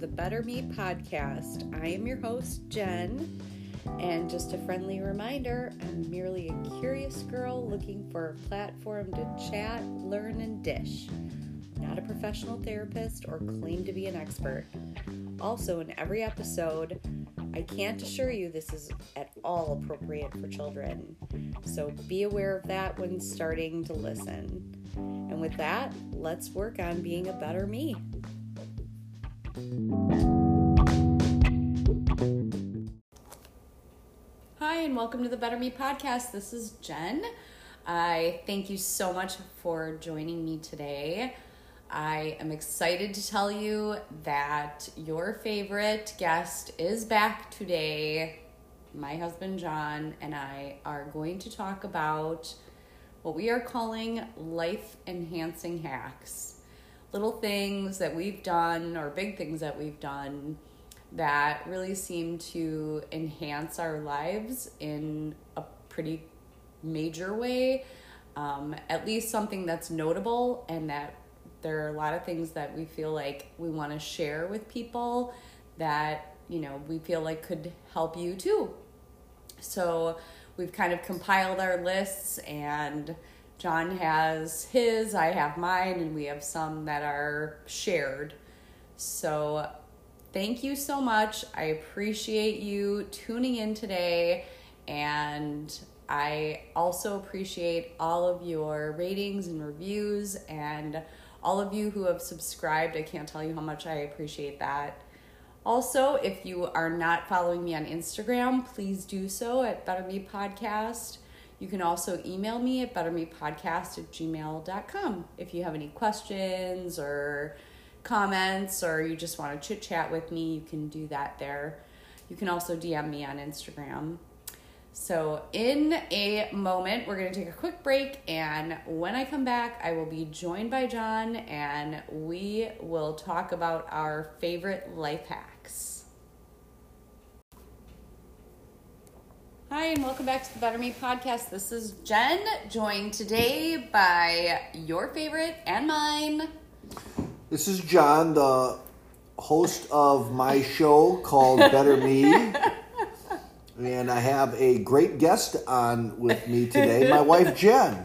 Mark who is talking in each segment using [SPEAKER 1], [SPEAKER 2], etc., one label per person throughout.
[SPEAKER 1] the Better Me podcast. I am your host, Jen, and just a friendly reminder I'm merely a curious girl looking for a platform to chat, learn, and dish. Not a professional therapist or claim to be an expert. Also, in every episode, I can't assure you this is at all appropriate for children. So be aware of that when starting to listen. And with that, let's work on being a better me. And welcome to the Better Me podcast. This is Jen. I thank you so much for joining me today. I am excited to tell you that your favorite guest is back today. My husband John and I are going to talk about what we are calling life enhancing hacks. Little things that we've done, or big things that we've done, that really seem to enhance our lives in a pretty major way. Um, at least something that's notable, and that there are a lot of things that we feel like we want to share with people that, you know, we feel like could help you too. So, we've kind of compiled our lists and John has his, I have mine, and we have some that are shared. So, thank you so much. I appreciate you tuning in today, and I also appreciate all of your ratings and reviews, and all of you who have subscribed. I can't tell you how much I appreciate that. Also, if you are not following me on Instagram, please do so at Better Me Podcast. You can also email me at bettermepodcast at gmail.com if you have any questions or comments or you just want to chit chat with me, you can do that there. You can also DM me on Instagram. So, in a moment, we're going to take a quick break, and when I come back, I will be joined by John and we will talk about our favorite life hacks. Hi, and welcome back to the Better Me podcast. This is Jen, joined today by your favorite and mine.
[SPEAKER 2] This is John, the host of my show called Better Me. and I have a great guest on with me today, my wife Jen.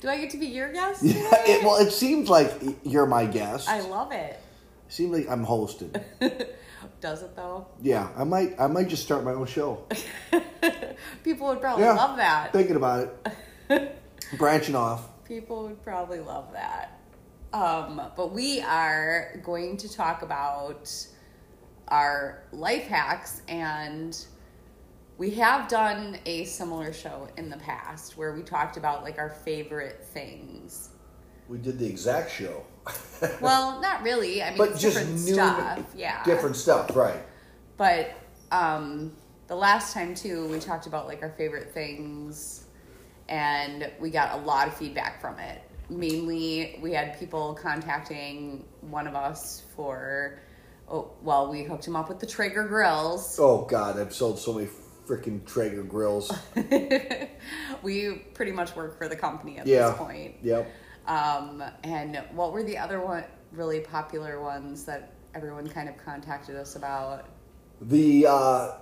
[SPEAKER 1] Do I get to be your guest?
[SPEAKER 2] Yeah, it, well, it seems like you're my guest.
[SPEAKER 1] I love it.
[SPEAKER 2] It seems like I'm hosting.
[SPEAKER 1] Does it though?
[SPEAKER 2] Yeah, I might. I might just start my own show.
[SPEAKER 1] People would probably
[SPEAKER 2] Yeah,
[SPEAKER 1] love that.
[SPEAKER 2] Thinking about it, branching off.
[SPEAKER 1] People would probably love that. Um, but we are going to talk about our life hacks, and we have done a similar show in the past where we talked about like our favorite things.
[SPEAKER 2] We did the exact show.
[SPEAKER 1] Well, not really. I mean,
[SPEAKER 2] but just
[SPEAKER 1] different
[SPEAKER 2] new,
[SPEAKER 1] stuff. Yeah.
[SPEAKER 2] different stuff, right?
[SPEAKER 1] But um, the last time too, we talked about like our favorite things, and we got a lot of feedback from it. Mainly, we had people contacting one of us for, oh, well, we hooked him up with the Traeger grills.
[SPEAKER 2] Oh God, I've sold so many freaking Traeger grills.
[SPEAKER 1] we pretty much work for the company at
[SPEAKER 2] Yeah.
[SPEAKER 1] this point.
[SPEAKER 2] Yep.
[SPEAKER 1] Um, and what were the other one really popular ones that everyone kind of contacted us about?
[SPEAKER 2] The uh,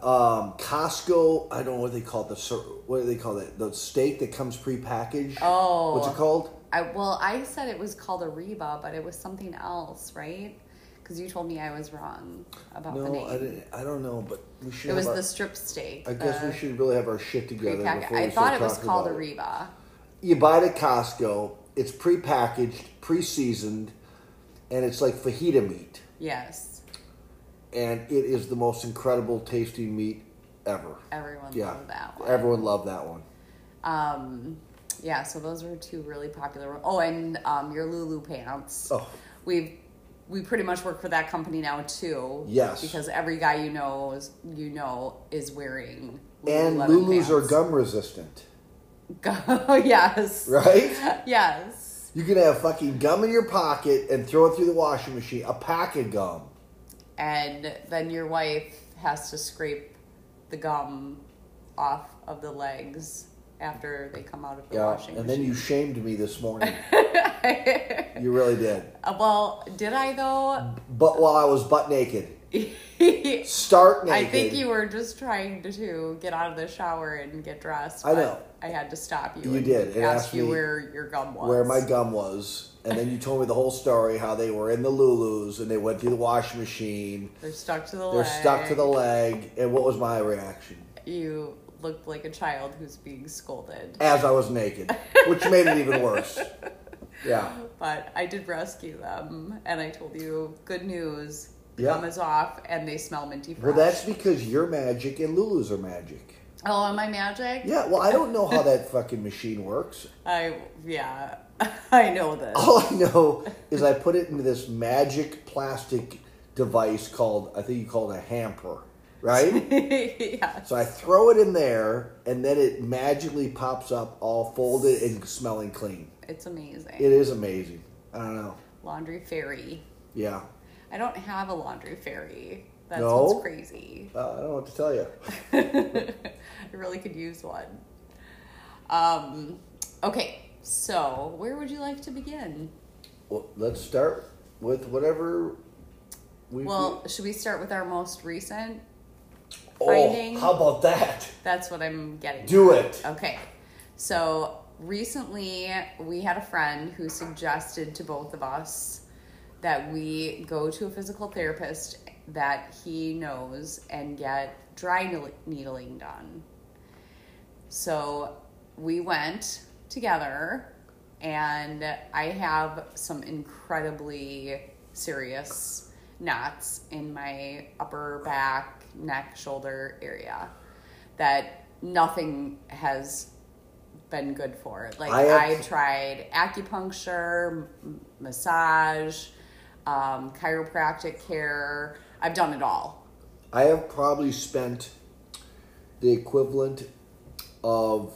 [SPEAKER 2] um, Costco, I don't know what they call it. The what do they call it? The steak that comes prepackaged.
[SPEAKER 1] Oh,
[SPEAKER 2] What's it called?
[SPEAKER 1] I well, I said it was called a Reba, but it was something else, right? Because you told me I was wrong about the
[SPEAKER 2] No,
[SPEAKER 1] name.
[SPEAKER 2] I, didn't, I don't know, but we should.
[SPEAKER 1] it was
[SPEAKER 2] have
[SPEAKER 1] the strip steak.
[SPEAKER 2] I guess we should really have our shit together.
[SPEAKER 1] prepack-
[SPEAKER 2] before we
[SPEAKER 1] I thought it was called a
[SPEAKER 2] about it. You buy it at Costco. It's prepackaged, pre-seasoned, and it's like fajita meat,
[SPEAKER 1] Yes,
[SPEAKER 2] and it is the most incredible tasting meat ever.
[SPEAKER 1] everyone
[SPEAKER 2] Yeah,
[SPEAKER 1] loved that one.
[SPEAKER 2] everyone loved that one.
[SPEAKER 1] Um, yeah, so those were two really popular. ones. Oh, and um, your Lulu pants.
[SPEAKER 2] Oh,
[SPEAKER 1] We've we pretty much work for that company now too.
[SPEAKER 2] Yes.
[SPEAKER 1] because every guy you know is, you know is wearing
[SPEAKER 2] and Lulus are gum resistant,
[SPEAKER 1] yes.
[SPEAKER 2] right?
[SPEAKER 1] Yes.
[SPEAKER 2] You can have fucking gum in your pocket and throw it through the washing machine. A pack of gum.
[SPEAKER 1] And then your wife has to scrape the gum off of the legs after they come out of the
[SPEAKER 2] Yeah,
[SPEAKER 1] washing
[SPEAKER 2] and then you shamed me this morning. you really did.
[SPEAKER 1] Uh, well, did I though?
[SPEAKER 2] But while I was butt naked, stark naked.
[SPEAKER 1] I think you were just trying to, to get out of the shower and get dressed.
[SPEAKER 2] I know.
[SPEAKER 1] I had to stop you.
[SPEAKER 2] You
[SPEAKER 1] and
[SPEAKER 2] did, and
[SPEAKER 1] ask
[SPEAKER 2] asked
[SPEAKER 1] you where your gum was.
[SPEAKER 2] where my gum was, and then you told me the whole story how they were in the Lulus and they went through the washing machine.
[SPEAKER 1] They're stuck to the
[SPEAKER 2] They're
[SPEAKER 1] leg.
[SPEAKER 2] stuck to the leg, and what was my reaction?
[SPEAKER 1] You looked like a child who's being scolded.
[SPEAKER 2] As I was naked, which made it even worse. Yeah.
[SPEAKER 1] But I did rescue them, and I told you good news.
[SPEAKER 2] Yeah.
[SPEAKER 1] gum is off, and they smell minty fresh.
[SPEAKER 2] Well, that's because you're magic and Lulu's are magic.
[SPEAKER 1] oh, am I magic?
[SPEAKER 2] Yeah, well, I don't know how that fucking machine works.
[SPEAKER 1] I yeah, I know this.
[SPEAKER 2] All I know is I put it into this magic plastic device called, I think you call it a hamper, right?
[SPEAKER 1] yeah.
[SPEAKER 2] so I throw it in there, and then it magically pops up all folded and smelling clean.
[SPEAKER 1] It's amazing.
[SPEAKER 2] It is amazing. I don't know.
[SPEAKER 1] laundry fairy.
[SPEAKER 2] Yeah.
[SPEAKER 1] I don't have a laundry fairy. That's
[SPEAKER 2] No?
[SPEAKER 1] what's crazy.
[SPEAKER 2] Uh, I don't know what to tell you.
[SPEAKER 1] I really could use one. Um, okay, so where would you like to begin?
[SPEAKER 2] Well, let's start with whatever we.
[SPEAKER 1] Well, should we start with our most recent?
[SPEAKER 2] Oh, how about that?
[SPEAKER 1] That's what I'm getting.
[SPEAKER 2] Do
[SPEAKER 1] at.
[SPEAKER 2] it.
[SPEAKER 1] Okay. So recently we had a friend who suggested to both of us that we go to a physical therapist that he knows and get dry needling done. So we went together and I have some incredibly serious knots in my upper back, neck, shoulder area that nothing has been good for. Like
[SPEAKER 2] I have-
[SPEAKER 1] I tried acupuncture, m- massage, um, chiropractic care. I've done it all.
[SPEAKER 2] I have probably spent the equivalent of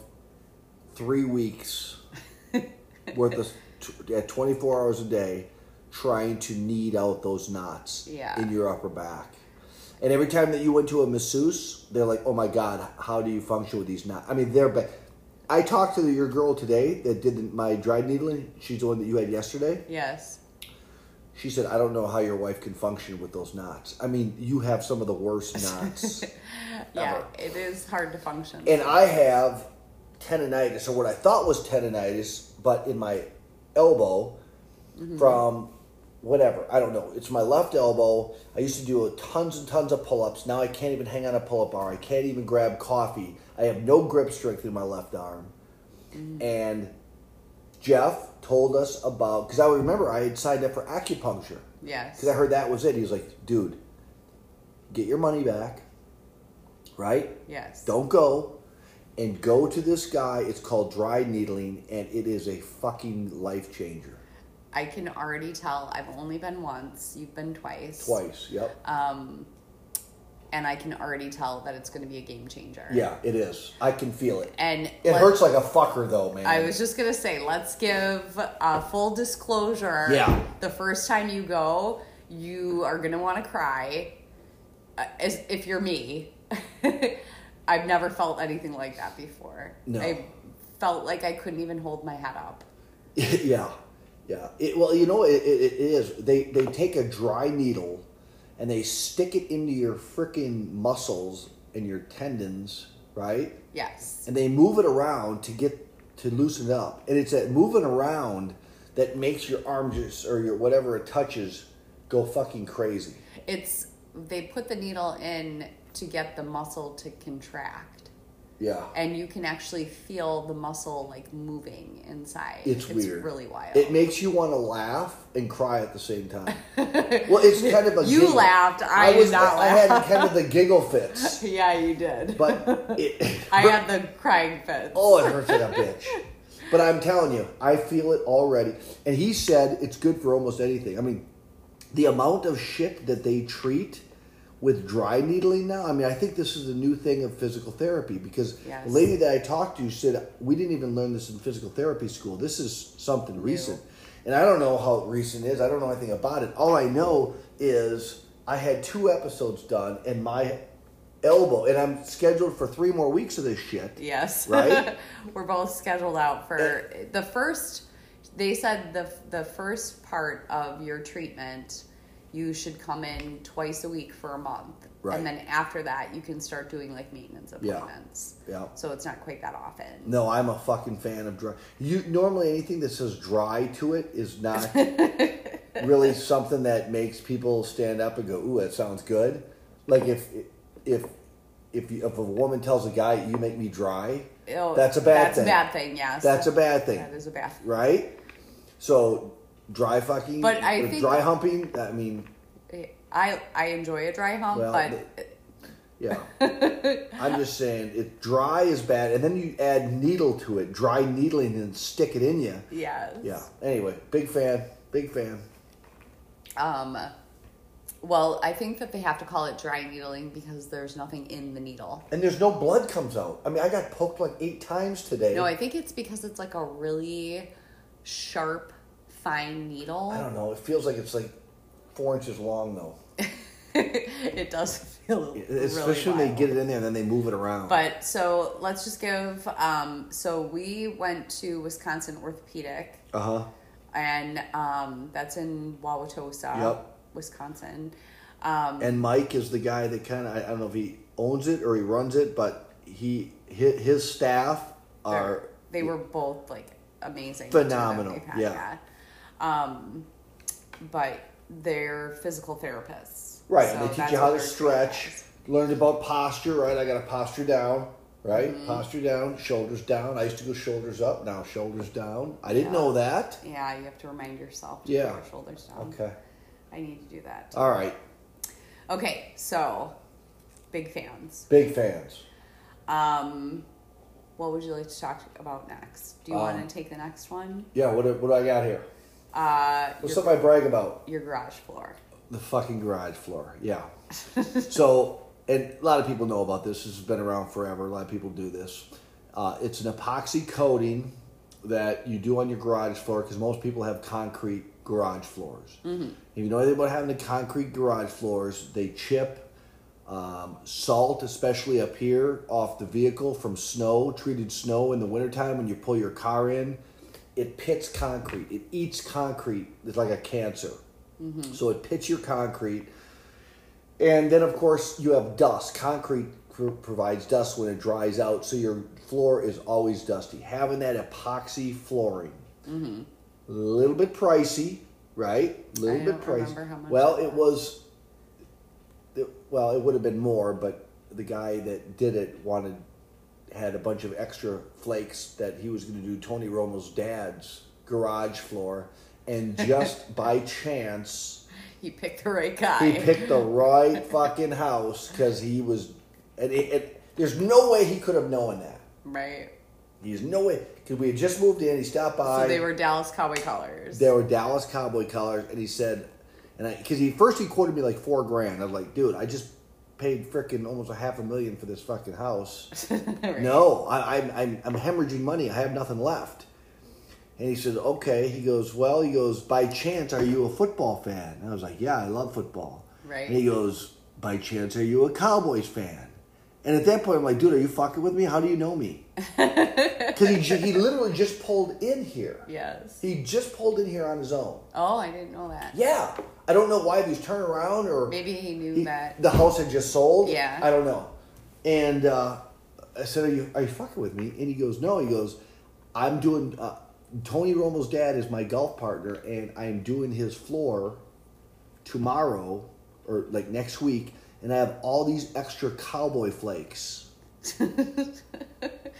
[SPEAKER 2] three weeks worth of t- at 24 hours a day trying to knead out those knots
[SPEAKER 1] Yeah.
[SPEAKER 2] in your upper back. And every time that you went to a masseuse, they're like, "Oh my god, how do you function with these knots?" I mean, they're. Ba- I talked to your girl today that did the- my dry needling. She's the one that you had yesterday.
[SPEAKER 1] Yes.
[SPEAKER 2] She said, "I don't know how your wife can function with those knots. I mean, you have some of the worst knots."
[SPEAKER 1] Yeah, it is hard to function.
[SPEAKER 2] and I have tendonitis, or what I thought was tendonitis, but in my elbow mm-hmm. from whatever. I don't know. It's my left elbow. I used to do tons and tons of pull ups. Now I can't even hang on a pull up bar. I can't even grab coffee. I have no grip strength in my left arm. And Jeff told us about, because I remember I had signed up for acupuncture.
[SPEAKER 1] yes.
[SPEAKER 2] Because I heard that was it. He was like, dude, get your money back, right?
[SPEAKER 1] yes.
[SPEAKER 2] Don't go and go to this guy. It's called dry needling, and it is a fucking life changer.
[SPEAKER 1] I can already tell. I've only been once. You've been twice.
[SPEAKER 2] Twice, yep.
[SPEAKER 1] Um, and I can already tell that it's going to be a game changer.
[SPEAKER 2] yeah, it is. I can feel it.
[SPEAKER 1] And
[SPEAKER 2] It hurts like a fucker, though, man.
[SPEAKER 1] I was just gonna say, let's give a full disclosure.
[SPEAKER 2] Yeah.
[SPEAKER 1] The first time you go, you are gonna want to cry. Uh, as if you're me, I've never felt anything like that before.
[SPEAKER 2] No.
[SPEAKER 1] I felt like I couldn't even hold my head up.
[SPEAKER 2] yeah, yeah. It, well, you know, it, it, it is. They they take a dry needle and they stick it into your freaking muscles and your tendons, right?
[SPEAKER 1] Yes.
[SPEAKER 2] and they move it around to get to loosen it up. And it's that moving around that makes your arm just or your whatever it touches go fucking crazy.
[SPEAKER 1] It's they put the needle in to get the muscle to contract.
[SPEAKER 2] Yeah.
[SPEAKER 1] And you can actually feel the muscle like moving inside.
[SPEAKER 2] It's, weird.
[SPEAKER 1] really wild.
[SPEAKER 2] It makes you want to laugh and cry at the same time. well, it's kind of a
[SPEAKER 1] You
[SPEAKER 2] giggle.
[SPEAKER 1] laughed. I
[SPEAKER 2] was
[SPEAKER 1] not
[SPEAKER 2] I had kind of the giggle fits,
[SPEAKER 1] yeah, you did.
[SPEAKER 2] but it,
[SPEAKER 1] I had the crying fits.
[SPEAKER 2] Oh, it hurts like a bitch. But I'm telling you, I feel it already. And he said it's good for almost anything. I mean, the amount of shit that they treat with dry needling now. I mean, I think this is a new thing of physical therapy because
[SPEAKER 1] Yes.
[SPEAKER 2] the lady that I talked to said we didn't even learn this in physical therapy school. This is something recent. And I don't know how recent it is. I don't know anything about it. All I know is I had two episodes done and my elbow, and I'm scheduled for three more weeks of this shit.
[SPEAKER 1] Yes.
[SPEAKER 2] Right?
[SPEAKER 1] We're both scheduled out for the first. They said the the first part of your treatment, you should come in twice a week for a month,
[SPEAKER 2] Right.
[SPEAKER 1] and then after that, you can start doing like maintenance appointments.
[SPEAKER 2] Yeah.
[SPEAKER 1] So it's not quite that often.
[SPEAKER 2] No, I'm a fucking fan of dry. You normally anything that says dry to it is not really something that makes people stand up and go, "Ooh, that sounds good." Like if if if you, if a woman tells a guy, "You make me dry,"
[SPEAKER 1] Oh,
[SPEAKER 2] That's a bad
[SPEAKER 1] that's
[SPEAKER 2] thing.
[SPEAKER 1] That's a bad thing. Yes.
[SPEAKER 2] that's a bad thing,
[SPEAKER 1] That is a bad.
[SPEAKER 2] right? So dry fucking,
[SPEAKER 1] But I think-
[SPEAKER 2] dry humping. I mean,
[SPEAKER 1] I I enjoy a dry hump,
[SPEAKER 2] Well,
[SPEAKER 1] but
[SPEAKER 2] yeah. I'm just saying, it dry is bad, and then you add needle to it, dry needling, and stick it in you.
[SPEAKER 1] yes.
[SPEAKER 2] Yeah. Anyway, big fan, big fan.
[SPEAKER 1] Um, well, I think that they have to call it dry needling because there's nothing in the needle.
[SPEAKER 2] And there's no blood comes out. I mean, I got poked like eight times today.
[SPEAKER 1] No, I think it's because it's like a really sharp, fine needle.
[SPEAKER 2] I don't know. It feels like it's like four inches long though.
[SPEAKER 1] it does feel
[SPEAKER 2] Especially
[SPEAKER 1] really
[SPEAKER 2] when they get it in there and then they move it around.
[SPEAKER 1] But so let's just give. Um, so we went to Wisconsin Orthopedic,
[SPEAKER 2] uh huh.
[SPEAKER 1] and um, that's in Wauwatosa,
[SPEAKER 2] Yep.
[SPEAKER 1] Wisconsin. Um,
[SPEAKER 2] And Mike is the guy that kind of I don't know if he owns it or he runs it, but he his, his staff
[SPEAKER 1] they're- they were both like amazing, the two that
[SPEAKER 2] Phenomenal,
[SPEAKER 1] we've
[SPEAKER 2] yeah.
[SPEAKER 1] Um, but they're physical therapists,
[SPEAKER 2] right.
[SPEAKER 1] so
[SPEAKER 2] and they teach you how to stretch. Learned about posture. Right. I got to posture down. Right.
[SPEAKER 1] Mm-hmm.
[SPEAKER 2] Posture down. Shoulders down. I used to go shoulders up. Now shoulders down. I didn't
[SPEAKER 1] Yeah.
[SPEAKER 2] know that.
[SPEAKER 1] Yeah, you have to remind yourself to
[SPEAKER 2] Yeah.
[SPEAKER 1] your shoulders down.
[SPEAKER 2] Okay.
[SPEAKER 1] I need to do that.
[SPEAKER 2] All right.
[SPEAKER 1] Okay, so big fans.
[SPEAKER 2] Big fans.
[SPEAKER 1] Um, what would you like to talk about next? Do you
[SPEAKER 2] Um,
[SPEAKER 1] want to take the next one?
[SPEAKER 2] Yeah. What what do I got here?
[SPEAKER 1] Uh,
[SPEAKER 2] What's
[SPEAKER 1] your,
[SPEAKER 2] something I brag about?
[SPEAKER 1] your garage floor.
[SPEAKER 2] The fucking garage floor. Yeah. so, and a lot of people know about this. This has been around forever. A lot of people do this. Uh, it's an epoxy coating that you do on your garage floor because most people have concrete garage floors. Mm-hmm. If you know anything about having the concrete garage floors, they chip um, salt, especially up here off the vehicle from snow, treated snow in the wintertime when you pull your car in. It pits concrete. It eats concrete. It's like a cancer. Mm-hmm. So it pits your concrete. And then, of course, you have dust. Concrete pr- provides dust when it dries out, so your floor is always dusty. Having that epoxy flooring, a little bit pricey, right? A little
[SPEAKER 1] I
[SPEAKER 2] bit pricey. well,
[SPEAKER 1] it
[SPEAKER 2] it was. It, well, it would have been more, but the guy that did it wanted had a bunch of extra flakes that he was going to do Tony Romo's dad's garage floor, and just by chance
[SPEAKER 1] he picked the right guy.
[SPEAKER 2] he picked the right fucking house because he was, and it, it, there's no way he could have known that.
[SPEAKER 1] right.
[SPEAKER 2] There's no way because we had just moved in. He stopped by.
[SPEAKER 1] So they were Dallas Cowboy colors.
[SPEAKER 2] They were Dallas Cowboy colors, and he said, and I because he first he quoted me like four grand. I was like, dude, I just paid frickin' almost a half a million for this fucking house.
[SPEAKER 1] Right.
[SPEAKER 2] No, I, I'm, I'm I'm hemorrhaging money. I have nothing left. And he said, okay. He goes, well, he goes, by chance, are you a football fan? And I was like, yeah, I love football.
[SPEAKER 1] Right.
[SPEAKER 2] And he goes, by chance, are you a Cowboys fan? And at that point, I'm like, dude, are you fucking with me? How do you know me? Because he, ju- he literally just pulled in here.
[SPEAKER 1] Yes.
[SPEAKER 2] He just pulled in here on his own.
[SPEAKER 1] Oh, I didn't know that.
[SPEAKER 2] Yeah. I don't know why he's turning around or
[SPEAKER 1] Maybe he knew
[SPEAKER 2] he-
[SPEAKER 1] that.
[SPEAKER 2] the house had just sold.
[SPEAKER 1] Yeah.
[SPEAKER 2] I don't know. And uh, I said, "Are you are you fucking with me?" And he goes, "No." He goes, "I'm doing." Uh, Tony Romo's dad is my golf partner, and I am doing his floor tomorrow or like next week, and I have all these extra cowboy flakes. and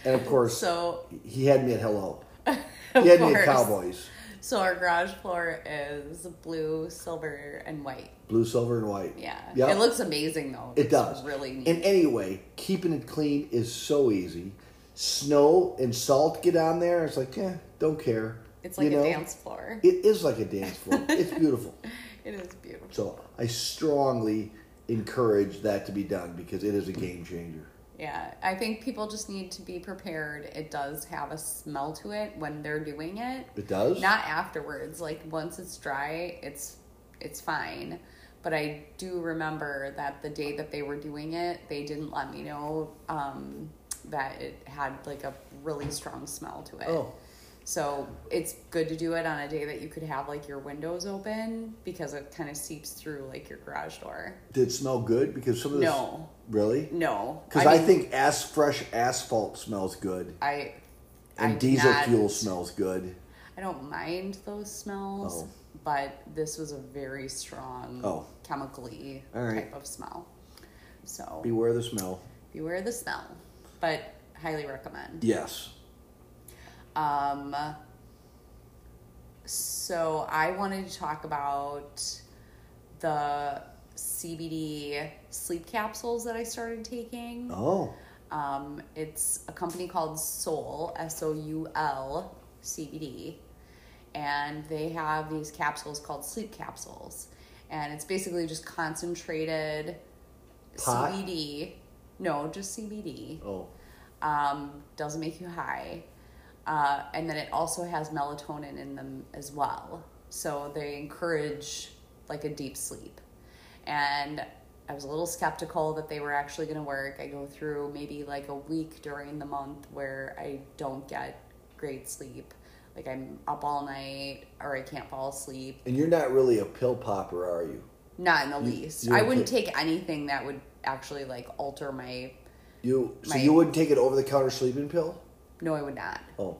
[SPEAKER 2] of course,
[SPEAKER 1] So,
[SPEAKER 2] he had me at hello. He had me at Cowboys,
[SPEAKER 1] So our garage floor is blue, silver, and white.
[SPEAKER 2] blue, silver, and white.
[SPEAKER 1] Yeah.
[SPEAKER 2] Yep.
[SPEAKER 1] It looks amazing though.
[SPEAKER 2] It
[SPEAKER 1] It's
[SPEAKER 2] does.
[SPEAKER 1] Really neat.
[SPEAKER 2] And anyway, keeping it clean is so easy. Snow and salt get on there. It's like, yeah, don't care.
[SPEAKER 1] it's like
[SPEAKER 2] You
[SPEAKER 1] a
[SPEAKER 2] know?
[SPEAKER 1] dance floor.
[SPEAKER 2] It is like a dance floor. it's beautiful.
[SPEAKER 1] It is beautiful.
[SPEAKER 2] So I strongly encourage that to be done because it is a game changer.
[SPEAKER 1] Yeah, I think people just need to be prepared. It does have a smell to it when they're doing it.
[SPEAKER 2] It does.
[SPEAKER 1] Not afterwards. Like once it's dry, it's it's fine. but I do remember that the day that they were doing it, they didn't let me know um, that it had like a really strong smell to it.
[SPEAKER 2] Oh.
[SPEAKER 1] So it's good to do it on a day that you could have like your windows open because it kind of seeps through like your garage door.
[SPEAKER 2] Did it smell good? Because some of this.
[SPEAKER 1] No.
[SPEAKER 2] Really?
[SPEAKER 1] No,
[SPEAKER 2] Because I,
[SPEAKER 1] mean,
[SPEAKER 2] think as fresh asphalt smells good,
[SPEAKER 1] I
[SPEAKER 2] and
[SPEAKER 1] I
[SPEAKER 2] diesel
[SPEAKER 1] not-
[SPEAKER 2] fuel smells good.
[SPEAKER 1] I don't mind those smells,
[SPEAKER 2] Oh.
[SPEAKER 1] but this was a very strong
[SPEAKER 2] Oh.
[SPEAKER 1] chemically
[SPEAKER 2] All right.
[SPEAKER 1] type of smell. So
[SPEAKER 2] Beware the smell.
[SPEAKER 1] beware the smell, but highly recommend.
[SPEAKER 2] Yes.
[SPEAKER 1] Um, so I wanted to talk about the CBD sleep capsules that I started taking.
[SPEAKER 2] Oh.
[SPEAKER 1] Um, it's a company called Soul, S O U L CBD, and they have these capsules called sleep capsules, and it's basically just concentrated
[SPEAKER 2] Pot?
[SPEAKER 1] CBD. No, just CBD.
[SPEAKER 2] Oh.
[SPEAKER 1] Um, doesn't make you high, uh, and then it also has melatonin in them as well. So they encourage like a deep sleep, and I was a little skeptical that they were actually going to work. I go through maybe like a week during the month where I don't get great sleep. Like I'm up all night or I can't fall asleep.
[SPEAKER 2] And you're not really a pill popper, are you?
[SPEAKER 1] Not in the least. I
[SPEAKER 2] would
[SPEAKER 1] wouldn't
[SPEAKER 2] take-
[SPEAKER 1] take anything that would actually like alter my.
[SPEAKER 2] You so
[SPEAKER 1] My-
[SPEAKER 2] you wouldn't take an over the counter sleeping pill?
[SPEAKER 1] No, I would not.
[SPEAKER 2] Oh.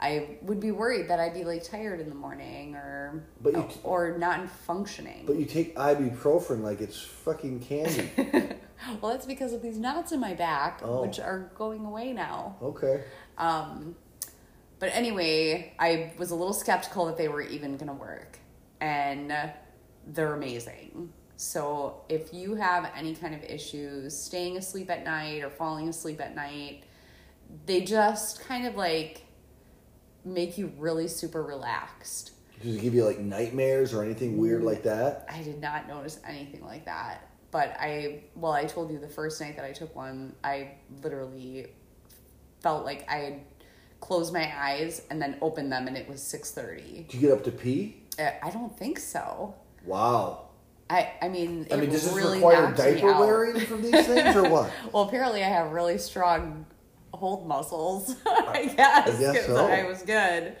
[SPEAKER 1] I would be worried that I'd be like tired in the morning or
[SPEAKER 2] But you-
[SPEAKER 1] or not functioning.
[SPEAKER 2] But you take ibuprofen like it's fucking candy.
[SPEAKER 1] well, that's because of these knots in my back,
[SPEAKER 2] Oh.
[SPEAKER 1] which are going away now.
[SPEAKER 2] okay.
[SPEAKER 1] Um, but anyway, I was a little skeptical that they were even going to work, and they're amazing. So if you have any kind of issues staying asleep at night or falling asleep at night, they just kind of like make you really super relaxed.
[SPEAKER 2] Does it give you like nightmares or anything weird
[SPEAKER 1] Mm.
[SPEAKER 2] like that?
[SPEAKER 1] I did not notice anything like that. But I, well, I told you the first night that I took one, I literally felt like I had closed my eyes and then opened them, and it was six thirty.
[SPEAKER 2] Do you get up to pee?
[SPEAKER 1] I don't think so.
[SPEAKER 2] Wow.
[SPEAKER 1] I, I mean,
[SPEAKER 2] I mean, does this
[SPEAKER 1] really
[SPEAKER 2] require diaper wearing from these things or what?
[SPEAKER 1] Well, apparently I have really strong hold muscles. I guess
[SPEAKER 2] I guess so.
[SPEAKER 1] I was good,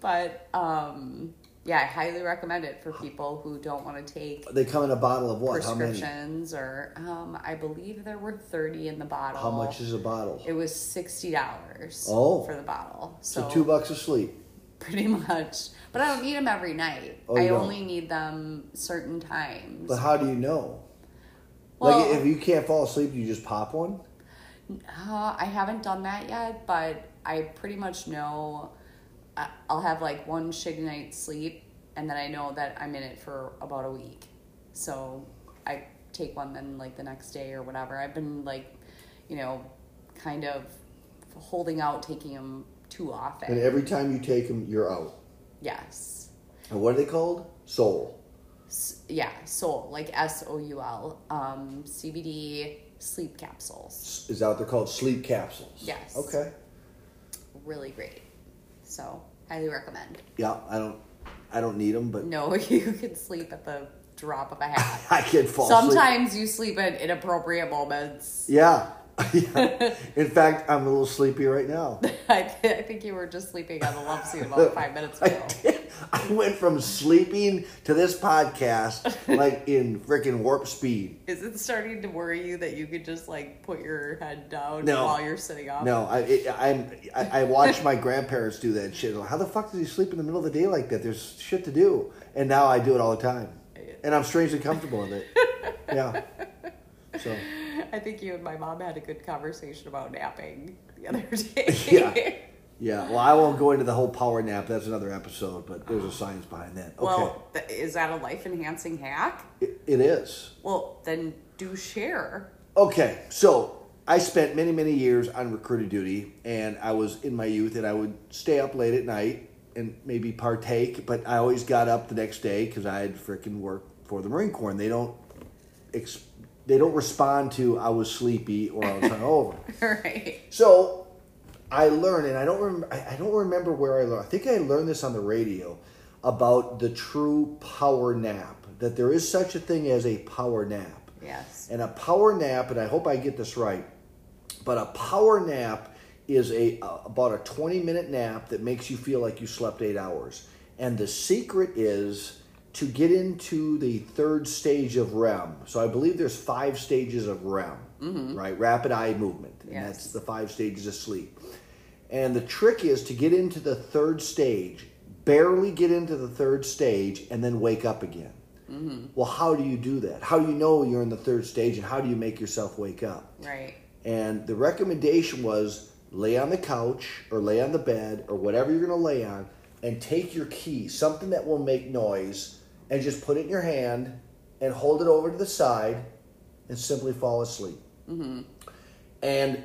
[SPEAKER 1] but um, yeah, I highly recommend it for people who don't want to take
[SPEAKER 2] They come in a bottle of what? How many?
[SPEAKER 1] prescriptions or um, I believe there were 30 in the bottle.
[SPEAKER 2] How much is a bottle?
[SPEAKER 1] It was $60
[SPEAKER 2] Oh.
[SPEAKER 1] for the bottle.
[SPEAKER 2] so
[SPEAKER 1] So,
[SPEAKER 2] two bucks a sleep.
[SPEAKER 1] pretty much. But I don't need them every night.
[SPEAKER 2] Oh,
[SPEAKER 1] I
[SPEAKER 2] don't?
[SPEAKER 1] only need them certain times.
[SPEAKER 2] But how do you know?
[SPEAKER 1] Well-
[SPEAKER 2] like if you can't fall asleep, you just pop one.
[SPEAKER 1] Uh, I haven't done that yet, but I pretty much know I- I'll have like one shitty night's sleep, and then I know that I'm in it for about a week. So I take one then like the next day or whatever. I've been like, you know, kind of holding out taking them too often.
[SPEAKER 2] And every time you take them, you're out.
[SPEAKER 1] yes.
[SPEAKER 2] And what are they called? Soul.
[SPEAKER 1] S- yeah, Soul, like S O U L, um, CBD sleep capsules.
[SPEAKER 2] Is that what they're called? Sleep capsules.
[SPEAKER 1] Yes.
[SPEAKER 2] Okay.
[SPEAKER 1] Really great. So, highly recommend.
[SPEAKER 2] Yeah, I don't, I don't need them, but
[SPEAKER 1] No, you can sleep at the drop of a hat.
[SPEAKER 2] I can fall asleep.
[SPEAKER 1] Sometimes you sleep at inappropriate moments.
[SPEAKER 2] Yeah. yeah. In fact, I'm a little sleepy right now.
[SPEAKER 1] I, I think you were just sleeping on the love seat about five minutes ago.
[SPEAKER 2] I, did. I went from sleeping to this podcast like in freaking warp speed.
[SPEAKER 1] Is it starting to worry you that you could just like put your head down
[SPEAKER 2] No.
[SPEAKER 1] while you're sitting up?
[SPEAKER 2] No, I, it, I'm, I, I watched my grandparents do that shit. How the fuck does he sleep in the middle of the day like that? There's shit to do. And now I do it all the time. And I'm strangely comfortable with it. Yeah. So,
[SPEAKER 1] I think you and my mom had a good conversation about napping the other day.
[SPEAKER 2] Yeah. yeah. Well, I won't go into the whole power nap. That's another episode, but there's a oh. science behind that. Okay.
[SPEAKER 1] Well, th- is that a life enhancing hack?
[SPEAKER 2] it, it is.
[SPEAKER 1] Well, then do share.
[SPEAKER 2] Okay, so I spent many, many years on recruiter duty, and I was in my youth, and I would stay up late at night and maybe partake, but I always got up the next day because I had freaking worked for the Marine Corps, and they don't, ex- they don't respond to I was sleepy or I was hungover.
[SPEAKER 1] right.
[SPEAKER 2] So I learned, and I don't remember. I don't remember where I learned. I think I learned this on the radio about the true power nap. that there is such a thing as a power nap.
[SPEAKER 1] Yes.
[SPEAKER 2] And a power nap, and I hope I get this right, but a power nap is a uh, about a 20 minute nap that makes you feel like you slept 8 hours. And the secret is to get into the third stage of REM. So I believe there's 5 stages of REM, mm-hmm. right? Rapid eye movement. And
[SPEAKER 1] Yes.
[SPEAKER 2] that's the 5 stages of sleep. And the trick is to get into the third stage, barely get into the third stage, and then wake up again. Mm-hmm. Well, how do you do that? How do you know you're in the third stage, and how do you make yourself wake up?
[SPEAKER 1] Right.
[SPEAKER 2] And the recommendation was lay on the couch or lay on the bed or whatever you're going to lay on, and take your key, something that will make noise, and just put it in your hand and hold it over to the side, and simply fall asleep. Mm-hmm. And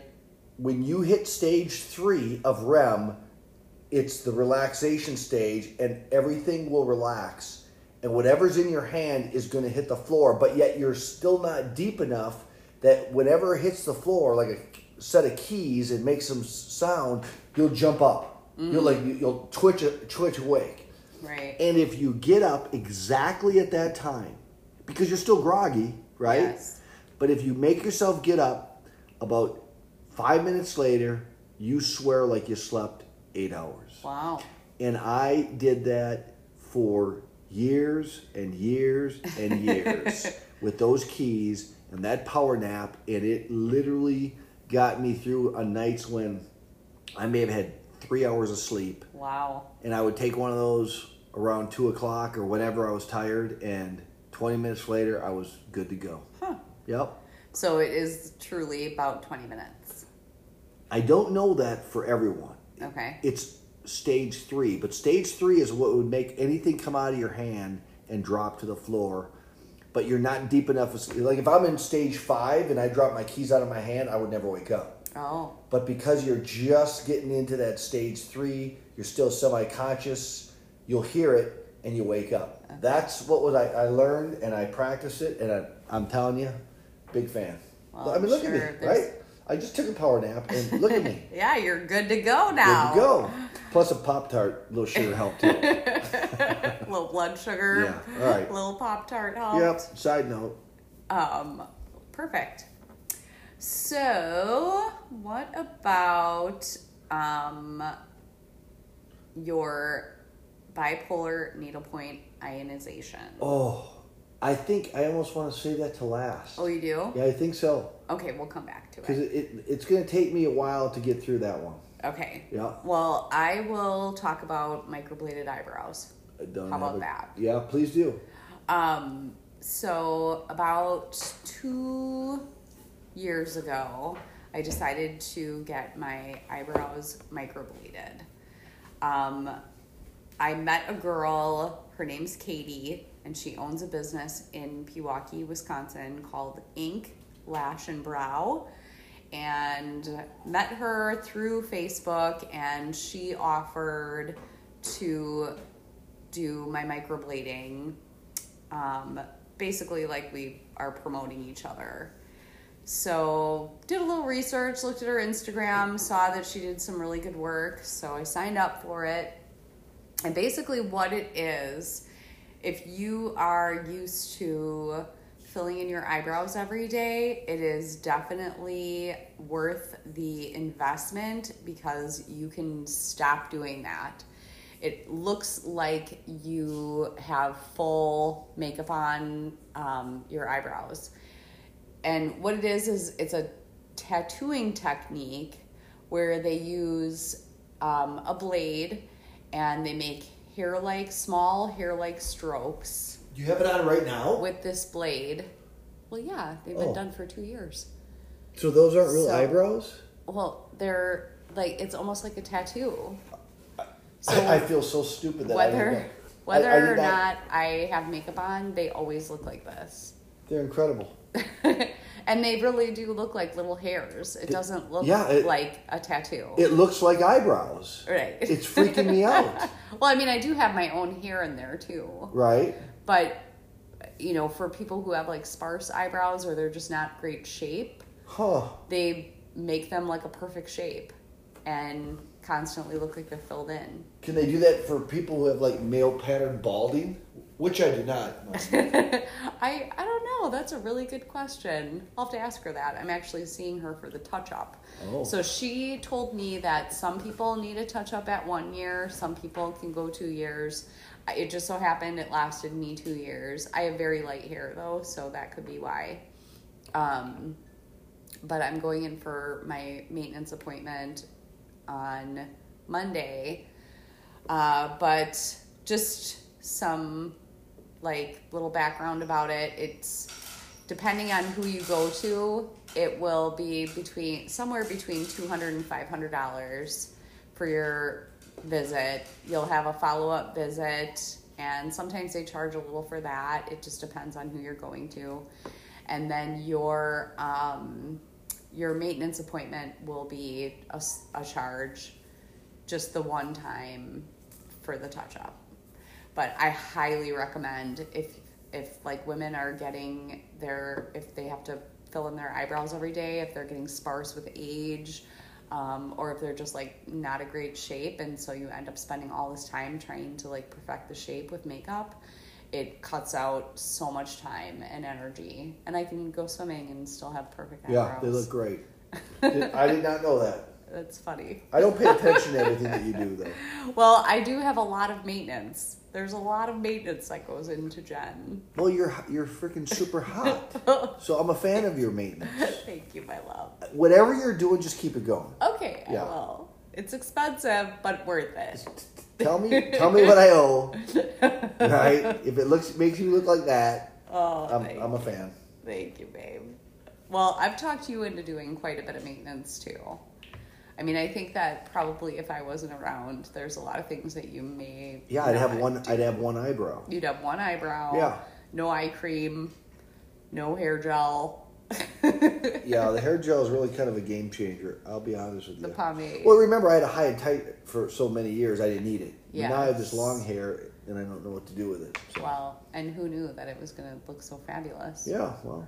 [SPEAKER 2] when you hit stage three of REM, it's the relaxation stage, and everything will relax. And whatever's in your hand is going to hit the floor, but yet you're still not deep enough that whenever it hits the floor, like a set of keys, it makes some sound, you'll jump up. Mm-hmm. You'll like you'll twitch twitch awake.
[SPEAKER 1] Right.
[SPEAKER 2] And if you get up exactly at that time, because you're still groggy, right?
[SPEAKER 1] Yes.
[SPEAKER 2] But if you make yourself get up about five minutes later, you swear like you slept eight hours.
[SPEAKER 1] Wow.
[SPEAKER 2] And I did that for years and years and years with those keys and that power nap. And it literally got me through a nights when I may have had three hours of sleep
[SPEAKER 1] Wow.
[SPEAKER 2] and I would take one of those around two o'clock or whenever I was tired, and 20 minutes later, I was good to go.
[SPEAKER 1] Huh.
[SPEAKER 2] Yep.
[SPEAKER 1] So it is truly about 20 minutes.
[SPEAKER 2] I don't know that for everyone.
[SPEAKER 1] Okay.
[SPEAKER 2] It's stage three, but stage three is what would make anything come out of your hand and drop to the floor. But you're not deep enough. Like if I'm in stage five and I drop my keys out of my hand, I would never wake up.
[SPEAKER 1] Oh.
[SPEAKER 2] But because you're just getting into that stage three, you're still semi-conscious. You'll hear it and you wake up. That's what was I, I learned and I practice it, and I, I'm telling you, big fan.
[SPEAKER 1] Well,
[SPEAKER 2] I mean,
[SPEAKER 1] I'm
[SPEAKER 2] look
[SPEAKER 1] sure
[SPEAKER 2] at me, right? I just took a power nap, and look at me,
[SPEAKER 1] Yeah, you're good to go now.
[SPEAKER 2] good to go. Plus a pop tart, little sugar helped too.
[SPEAKER 1] little blood sugar.
[SPEAKER 2] Yeah, all right.
[SPEAKER 1] Little Pop Tart helped.
[SPEAKER 2] yep. Side note.
[SPEAKER 1] Um, perfect. So, what about um your bipolar needlepoint ionization?
[SPEAKER 2] Oh, I think I almost want to save that to last.
[SPEAKER 1] Oh, you do?
[SPEAKER 2] Yeah, I think so.
[SPEAKER 1] Okay, we'll come back to
[SPEAKER 2] Because
[SPEAKER 1] it.
[SPEAKER 2] it, it, it's going to take me a while to get through that one.
[SPEAKER 1] Okay.
[SPEAKER 2] Yeah.
[SPEAKER 1] Well, I will talk about microbladed eyebrows.
[SPEAKER 2] I don't
[SPEAKER 1] How about
[SPEAKER 2] a-
[SPEAKER 1] that?
[SPEAKER 2] Yeah, please do.
[SPEAKER 1] Um, so about two years ago, I decided to get my eyebrows microbladed. Um, I met a girl, her name's Katie, and she owns a business in Pewaukee, Wisconsin called Ink Lash and Brow. And met her through Facebook, and she offered to do my microblading um, basically like we are promoting each other. So did a little research, looked at her Instagram, saw that she did some really good work, so I signed up for it. And basically, what it is, if you are used to filling in your eyebrows every day, it is definitely worth the investment because you can stop doing that. It looks like you have full makeup on um, your eyebrows. And what it is, is it's a tattooing technique where they use um, a blade and they make hair like, small hair like strokes
[SPEAKER 2] Do you have it on right now?
[SPEAKER 1] with this blade. Well, yeah, they've been
[SPEAKER 2] Oh.
[SPEAKER 1] done for two years.
[SPEAKER 2] So those aren't real
[SPEAKER 1] So-
[SPEAKER 2] eyebrows?
[SPEAKER 1] Well, they're like, it's almost like a tattoo. So
[SPEAKER 2] I, I feel so stupid that I
[SPEAKER 1] whether whether
[SPEAKER 2] I- I did
[SPEAKER 1] or not I have makeup on, they always look like this.
[SPEAKER 2] They're incredible.
[SPEAKER 1] and they really do look like little hairs. It doesn't look
[SPEAKER 2] yeah, it-
[SPEAKER 1] like a tattoo.
[SPEAKER 2] It looks like eyebrows.
[SPEAKER 1] right.
[SPEAKER 2] It's freaking me out.
[SPEAKER 1] well, I mean, I do have my own hair in there too.
[SPEAKER 2] Right?
[SPEAKER 1] But you know, for people who have like sparse eyebrows or they're just not great shape,
[SPEAKER 2] Huh.
[SPEAKER 1] they make them like a perfect shape and constantly look like they're filled in.
[SPEAKER 2] Can they do that for people who have like male pattern balding? Which I do not.
[SPEAKER 1] I I don't know. That's a really good question. I'll have to ask her that. I'm actually seeing her for the touch up.
[SPEAKER 2] Oh.
[SPEAKER 1] So she told me that some people need a touch up at one year, some people can go two years. It just so happened it lasted me two years. I have very light hair though, so that could be why. Um, but I'm going in for my maintenance appointment on Monday. Uh, but just some like little background about it. It's depending on who you go to, it will be between somewhere between two hundred and five hundred dollars for your visit. You'll have a follow up visit, and sometimes they charge a little for that. It just depends on who you're going to, and then your um, your maintenance appointment will be a, a charge, just the one time for the touch up but I highly recommend if if like women are getting their if they have to fill in their eyebrows every day, if they're getting sparse with age, um, or if they're just like not a great shape, and so you end up spending all this time trying to like perfect the shape with makeup. It cuts out so much time and energy, and I can go swimming and still have perfect eyebrows.
[SPEAKER 2] Yeah, they look great. Did- I did not know that.
[SPEAKER 1] That's funny.
[SPEAKER 2] I don't pay attention to everything that you do, though.
[SPEAKER 1] Well, I do have a lot of maintenance. There's a lot of maintenance that goes into Jen.
[SPEAKER 2] Well, you're you're freaking super hot, so I'm a fan of your maintenance.
[SPEAKER 1] Thank you, my love.
[SPEAKER 2] Whatever you're doing, just keep it going.
[SPEAKER 1] Okay,
[SPEAKER 2] Yeah.
[SPEAKER 1] I will. It's expensive, but worth it.
[SPEAKER 2] Tell me, tell me what I owe. Right? If it looks makes you look like that,
[SPEAKER 1] Oh,
[SPEAKER 2] I'm, I'm a fan.
[SPEAKER 1] thank you, babe. Well, I've talked you into doing quite a bit of maintenance too. I mean, I think that probably if I wasn't around, there's a lot of things that you may.
[SPEAKER 2] Yeah, I'd have one.
[SPEAKER 1] do.
[SPEAKER 2] I'd have one eyebrow.
[SPEAKER 1] You'd have one eyebrow.
[SPEAKER 2] Yeah.
[SPEAKER 1] No eye cream. No hair gel.
[SPEAKER 2] Yeah, the hair gel is really kind of a game changer. I'll be honest with you.
[SPEAKER 1] The pomade.
[SPEAKER 2] Well, remember, I had a high and tight for so many years. I didn't need it. But Now I have this long hair, and I don't know what to do with it. So.
[SPEAKER 1] Well, and who knew that it was going to look so fabulous?
[SPEAKER 2] Yeah, well,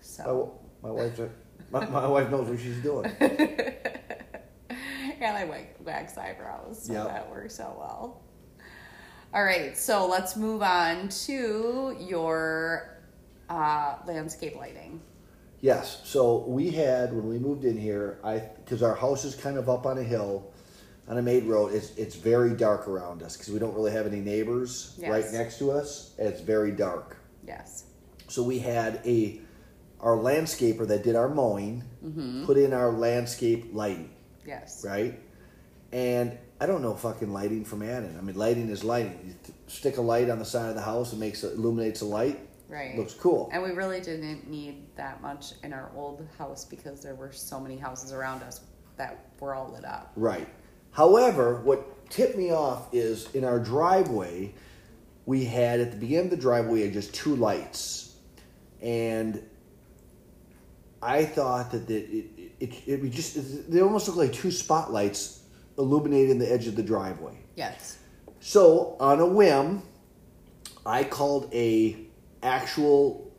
[SPEAKER 1] So.
[SPEAKER 2] my, my wife, my, my wife knows what she's doing.
[SPEAKER 1] and I wax, wax eyebrows, so
[SPEAKER 2] Yep.
[SPEAKER 1] that works out well. All right, so let's move on to your uh, landscape lighting.
[SPEAKER 2] Yes. So we had when we moved in here, I because our house is kind of up on a hill, on a main road. It's it's very dark around us because we don't really have any neighbors
[SPEAKER 1] Yes.
[SPEAKER 2] right next to us. It's very dark.
[SPEAKER 1] Yes.
[SPEAKER 2] So we had a our landscaper that did our mowing
[SPEAKER 1] Mm-hmm.
[SPEAKER 2] put in our landscape lighting,
[SPEAKER 1] Yes.
[SPEAKER 2] right? And I don't know fucking lighting from Adam. I mean, lighting is lighting. You stick a light on the side of the house, it makes it illuminates a light.
[SPEAKER 1] Right.
[SPEAKER 2] Looks cool.
[SPEAKER 1] And we really didn't need that much in our old house because there were so many houses around us that were all lit up.
[SPEAKER 2] Right. However, what tipped me off is in our driveway, we had at the beginning of the driveway had just two lights, and I thought that the, it, it it would just they almost look like two spotlights illuminating the edge of the driveway.
[SPEAKER 1] Yes.
[SPEAKER 2] So on a whim, I called a actual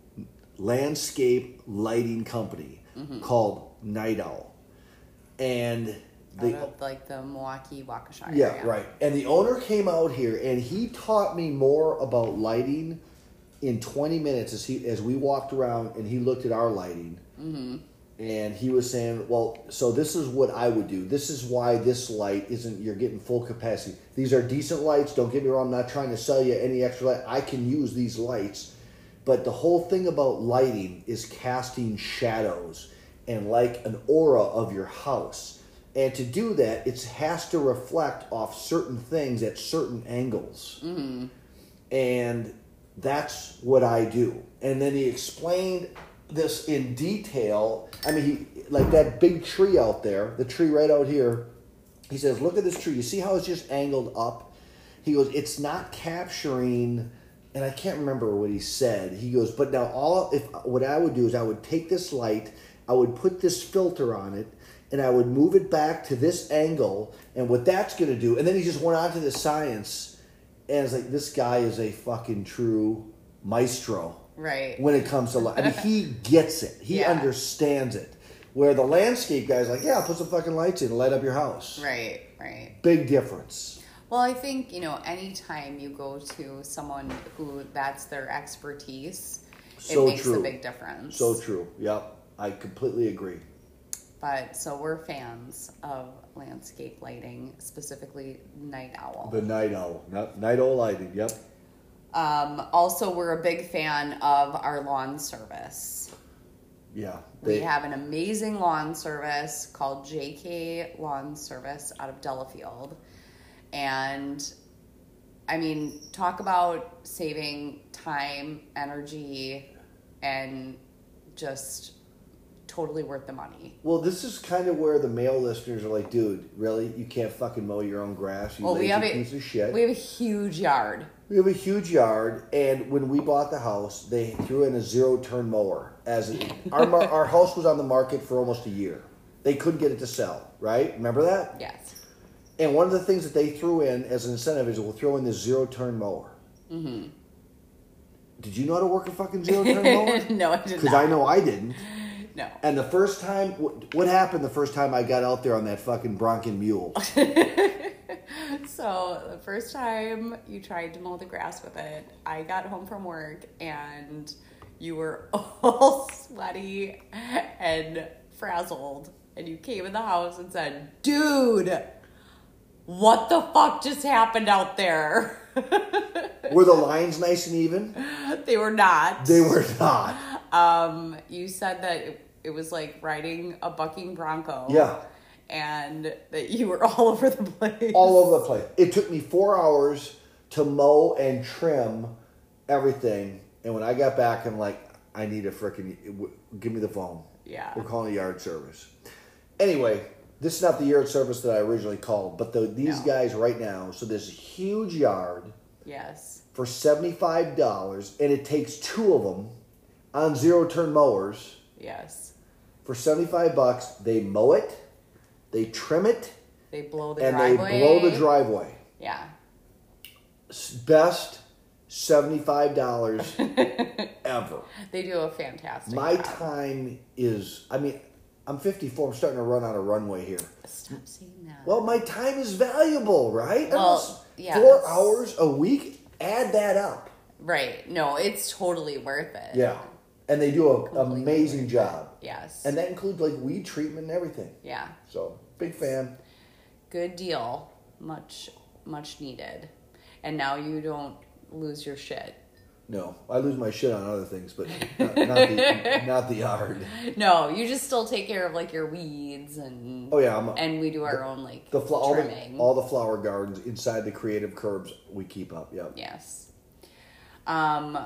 [SPEAKER 2] landscape lighting company mm-hmm. called Night Owl, and the
[SPEAKER 1] of like the Milwaukee Waukesha
[SPEAKER 2] yeah,
[SPEAKER 1] area.
[SPEAKER 2] right. And the owner came out here and he taught me more about lighting in 20 minutes as he as we walked around and he looked at our lighting. Mm-hmm. And he was saying, "Well, so this is what I would do. This is why this light isn't. You're getting full capacity. These are decent lights. Don't get me wrong. I'm not trying to sell you any extra light. I can use these lights, but the whole thing about lighting is casting shadows and like an aura of your house. And to do that, it has to reflect off certain things at certain angles. And that's what I do. And then he explained this in detail. I mean, he like that big tree out there, the tree right out here. He says, "Look at this tree. You see how it's just angled up?" He goes, "It's not capturing." And I can't remember what he said. He goes, "But now all if what I would do is I would take this light, I would put this filter on it, and I would move it back to this angle, and what that's going to do." And then he just went on to the science, and it's like this guy is a fucking true maestro
[SPEAKER 1] Right.
[SPEAKER 2] when it comes to light. I mean, he gets it. He
[SPEAKER 1] Yeah.
[SPEAKER 2] understands it. Where the landscape guy's like, yeah, put some fucking lights in and light up your house.
[SPEAKER 1] Right. Right.
[SPEAKER 2] Big difference.
[SPEAKER 1] Well, I think, you know, anytime you go to someone who that's their expertise,
[SPEAKER 2] So
[SPEAKER 1] it makes
[SPEAKER 2] true.
[SPEAKER 1] a big difference.
[SPEAKER 2] So true. Yep. I completely agree.
[SPEAKER 1] But so we're fans of landscape lighting, specifically night owl.
[SPEAKER 2] The night owl. Not, night owl lighting. Yep.
[SPEAKER 1] Um, also, we're a big fan of our lawn service.
[SPEAKER 2] Yeah.
[SPEAKER 1] We have an amazing lawn service called JK Lawn Service out of Delafield. And I mean, talk about saving time, energy, and just totally worth the money.
[SPEAKER 2] Well, this is kind of where the male listeners are like, dude, really? You can't fucking mow your own grass, you
[SPEAKER 1] Well,
[SPEAKER 2] lazy
[SPEAKER 1] we have a
[SPEAKER 2] piece of shit.
[SPEAKER 1] we have a huge yard.
[SPEAKER 2] We have a huge yard, and when we bought the house, they threw in a zero-turn mower. As it, our our house was on the market for almost a year, they couldn't get it to sell. Right? Remember that?
[SPEAKER 1] Yes.
[SPEAKER 2] And one of the things that they threw in as an incentive is we'll throw in this zero-turn mower. Mm-hmm. Did you know how to work a fucking zero-turn mower?
[SPEAKER 1] no, I did not. Because.
[SPEAKER 2] I know I didn't.
[SPEAKER 1] No.
[SPEAKER 2] And the first time, what, happened the first time I got out there on that fucking Bronco mule?
[SPEAKER 1] So the first time you tried to mow the grass with it, I got home from work and you were all sweaty and frazzled, and you came in the house and said, "Dude, what the fuck just happened out there?"
[SPEAKER 2] Were the lines nice and even?
[SPEAKER 1] they were not.
[SPEAKER 2] They were not.
[SPEAKER 1] Um, you said that it, was like riding a bucking bronco.
[SPEAKER 2] Yeah.
[SPEAKER 1] And that you were all over the place.
[SPEAKER 2] all over the place. It took me four hours to mow and trim everything. And when I got back, I'm like, I need a freaking give me the phone.
[SPEAKER 1] Yeah.
[SPEAKER 2] we're calling a yard service. Anyway, this is not the yard service that I originally called, but the, these
[SPEAKER 1] No.
[SPEAKER 2] guys right now. So there's a huge yard
[SPEAKER 1] Yes.
[SPEAKER 2] for seventy five dollars, and it takes two of them on zero turn mowers
[SPEAKER 1] Yes.
[SPEAKER 2] For seventy five bucks. They mow it, they trim it,
[SPEAKER 1] They blow the driveway,
[SPEAKER 2] and
[SPEAKER 1] driveway.
[SPEAKER 2] they blow the driveway.
[SPEAKER 1] Yeah.
[SPEAKER 2] best seventy-five dollars ever.
[SPEAKER 1] They do a fantastic
[SPEAKER 2] My
[SPEAKER 1] job.
[SPEAKER 2] time is, I mean, I'm 54. I'm starting to run out of runway here.
[SPEAKER 1] Stop saying that.
[SPEAKER 2] Well, my time is valuable, right?
[SPEAKER 1] Well, yes.
[SPEAKER 2] Four hours a week. Add that up.
[SPEAKER 1] right. No, it's totally worth it.
[SPEAKER 2] Yeah, and they do an amazing job,
[SPEAKER 1] Yes.
[SPEAKER 2] and that includes like weed treatment and everything.
[SPEAKER 1] yeah.
[SPEAKER 2] So big fan.
[SPEAKER 1] Good deal. Much much needed. And now you don't lose your shit.
[SPEAKER 2] No, I lose my shit on other things, but not, not the not the yard.
[SPEAKER 1] No, you just still take care of like your weeds and
[SPEAKER 2] Oh yeah, I'm a,
[SPEAKER 1] and we do our own like
[SPEAKER 2] the fl- all, the,
[SPEAKER 1] trimming.
[SPEAKER 2] all the flower gardens inside the creative curbs we keep up. Yep.
[SPEAKER 1] Yes. Um,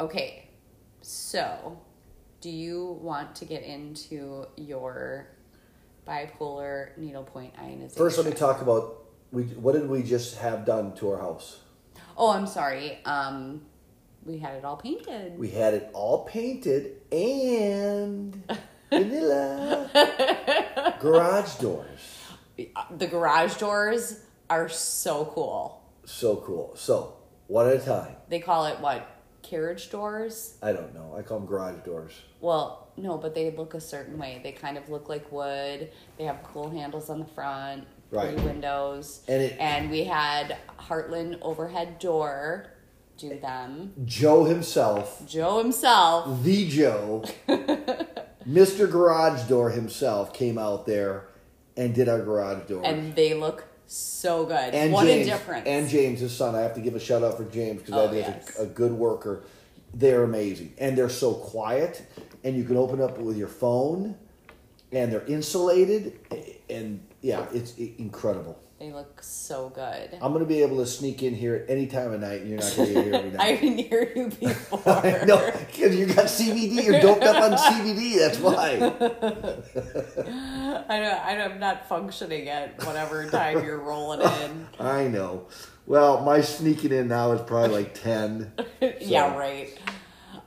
[SPEAKER 1] okay. So, do you want to get into your bipolar needlepoint ionization?
[SPEAKER 2] First, let me talk about we. What did we just have done to our house?
[SPEAKER 1] Oh, I'm sorry. Um, we had it all painted.
[SPEAKER 2] We had it all painted and vanilla garage doors.
[SPEAKER 1] The garage doors are so cool.
[SPEAKER 2] So cool. So one at a time.
[SPEAKER 1] They call it what? Carriage doors?
[SPEAKER 2] I don't know. I call them garage doors.
[SPEAKER 1] Well, no, but they look a certain way. They kind of look like wood. They have cool handles on the front, pretty
[SPEAKER 2] Right.
[SPEAKER 1] windows.
[SPEAKER 2] And it-
[SPEAKER 1] and we had Heartland overhead door do them.
[SPEAKER 2] Joe himself,
[SPEAKER 1] Joe himself.
[SPEAKER 2] the Joe, Mr. Garage Door himself, came out there and did our garage door.
[SPEAKER 1] And they look so good.
[SPEAKER 2] and
[SPEAKER 1] what
[SPEAKER 2] James,
[SPEAKER 1] a difference.
[SPEAKER 2] And James, his son. I have to give a shout out for James because
[SPEAKER 1] Oh,
[SPEAKER 2] that is
[SPEAKER 1] yes.
[SPEAKER 2] a, a good worker. They're amazing, and they're so quiet, and you can open up with your phone, and they're insulated, and yeah, it's incredible.
[SPEAKER 1] They look so good.
[SPEAKER 2] I'm gonna be able to sneak in here at any time of night, and you're not gonna here every
[SPEAKER 1] I can hear you before.
[SPEAKER 2] no, because you got CBD. You're doped up on CBD. That's why.
[SPEAKER 1] I don't, I'm not functioning at whatever time you're rolling in.
[SPEAKER 2] I know. Well, my sneaking in now is probably like ten.
[SPEAKER 1] yeah, right.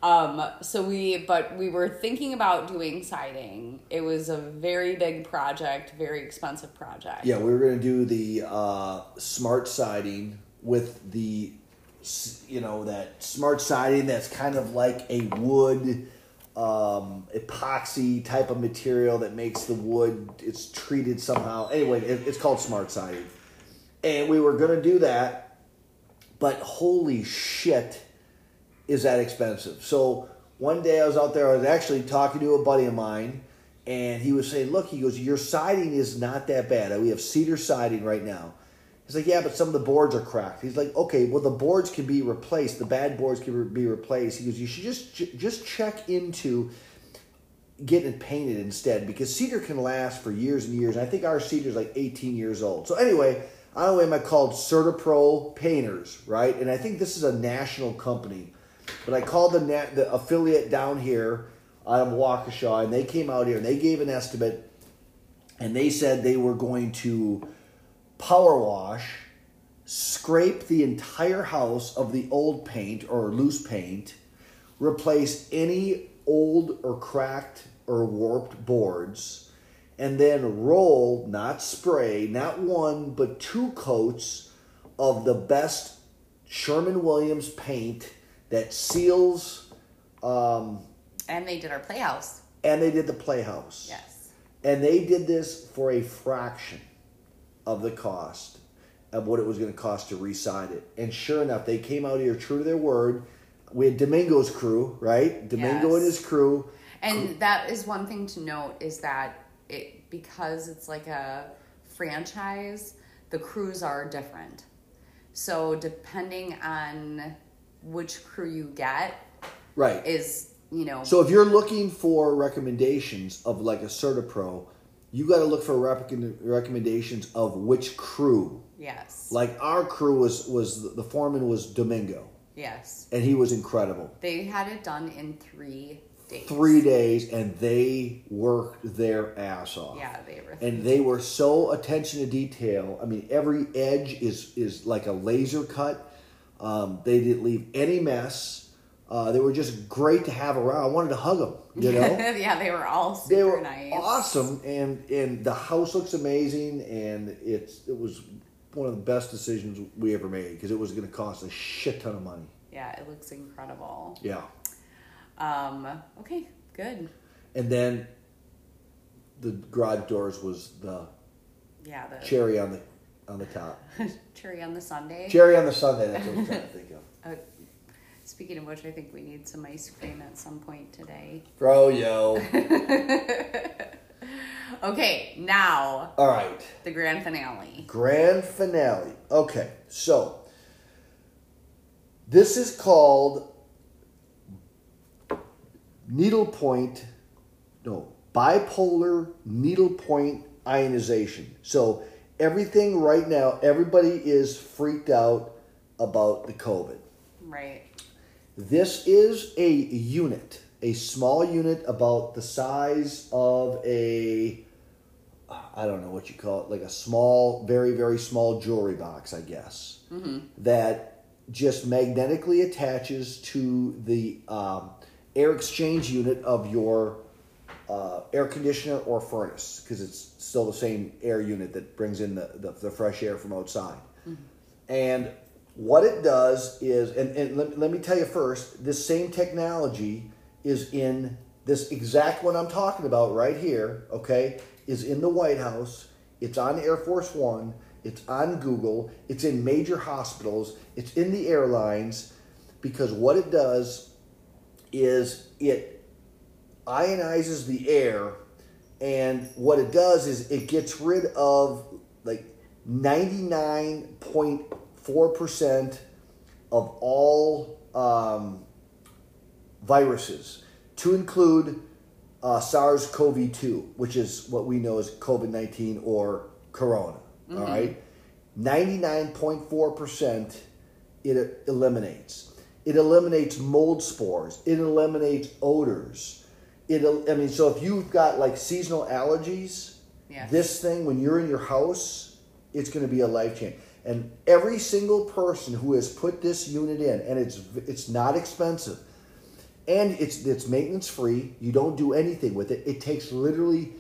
[SPEAKER 1] Um, so we, but we were thinking about doing siding. It was a very big project, very expensive project.
[SPEAKER 2] Yeah, we were going to do the uh, smart siding with the, you know, that smart siding that's kind of like a wood um, epoxy type of material that makes the wood, it's treated somehow. Anyway, it, it's called smart siding. and we were gonna do that, but holy shit, is that expensive? So one day I was out there. I was actually talking to a buddy of mine, and he was saying, "Look, he goes, your siding is not that bad. We have cedar siding right now." He's like, "Yeah, but some of the boards are cracked." He's like, "Okay, well the boards can be replaced. The bad boards can be replaced." He goes, "You should just just check into." getting it painted instead because cedar can last for years and years. I think our cedar is like 18 years old. So anyway, I don't know am I called CertaPro Painters, right? And I think this is a national company. But I called the, the affiliate down here out of Waukesha, and they came out here and they gave an estimate, and they said they were going to power wash, scrape the entire house of the old paint or loose paint, replace any old or cracked or warped boards, and then roll, not spray, not one, but two coats of the best Sherwin-Williams paint that seals. Um,
[SPEAKER 1] and they did our playhouse.
[SPEAKER 2] And they did the playhouse.
[SPEAKER 1] Yes.
[SPEAKER 2] And they did this for a fraction of the cost of what it was going to cost to reside it. And sure enough, they came out here true to their word. We had Domingo's crew, right? Domingo
[SPEAKER 1] Yes.
[SPEAKER 2] and his crew.
[SPEAKER 1] And that is one thing to note is that it because it's like a franchise, the crews are different. So depending on which crew you get
[SPEAKER 2] Right.
[SPEAKER 1] is, you know,
[SPEAKER 2] So if you're looking for recommendations of like a CertaPro, you got to look for recom- recommendations of which crew.
[SPEAKER 1] yes.
[SPEAKER 2] Like our crew was was the foreman was Domingo,
[SPEAKER 1] yes.
[SPEAKER 2] and he was incredible.
[SPEAKER 1] They had it done in 3 days.
[SPEAKER 2] Three days, and they worked their ass off.
[SPEAKER 1] Yeah, they were
[SPEAKER 2] and they were so attention to detail. I mean, every edge is is like a laser cut. Um, they didn't leave any mess. Uh, they were just great to have around. I wanted to hug them. You know.
[SPEAKER 1] yeah, they were all super
[SPEAKER 2] they were
[SPEAKER 1] nice.
[SPEAKER 2] awesome and and the house looks amazing and it's it was one of the best decisions we ever made because it was going to cost a shit ton of money
[SPEAKER 1] Yeah, it looks incredible.
[SPEAKER 2] yeah
[SPEAKER 1] Um, okay, good.
[SPEAKER 2] and then the garage doors was the
[SPEAKER 1] Yeah, the
[SPEAKER 2] cherry on the on the top
[SPEAKER 1] cherry on the Sunday.
[SPEAKER 2] cherry on the Sunday. that's what i was trying to think of
[SPEAKER 1] Uh, speaking of which, I think we need some ice cream at some point today.
[SPEAKER 2] bro yo
[SPEAKER 1] Okay, now
[SPEAKER 2] all right
[SPEAKER 1] the grand finale.
[SPEAKER 2] grand finale okay so this is called needlepoint no bipolar needlepoint ionization so everything right now everybody is freaked out about the covid
[SPEAKER 1] Right.
[SPEAKER 2] this is a unit a small unit about the size of a i don't know what you call it like a small very very small jewelry box i guess that just magnetically attaches to the um, air exchange unit of your uh, air conditioner or furnace because it's still the same air unit that brings in the, the, the fresh air from outside. And what it does is, and, and let, let me tell you first, this same technology is in this exact one I'm talking about right here, okay, is in the White House. It's on Air Force One. It's on Google. It's in major hospitals. It's in the airlines because what it does is it ionizes the air and what it does is it gets rid of like 99.4% of all um, viruses to include uh, SARS-CoV-2 which is what we know as COVID-19 or corona all right? 99.4% it eliminates. It eliminates mold spores. It eliminates odors it i mean so if you've got like seasonal allergies this thing when you're in your house it's going to be a life change and every single person who has put this unit in and it's it's not expensive and it's it's maintenance free you don't do anything with it it takes literally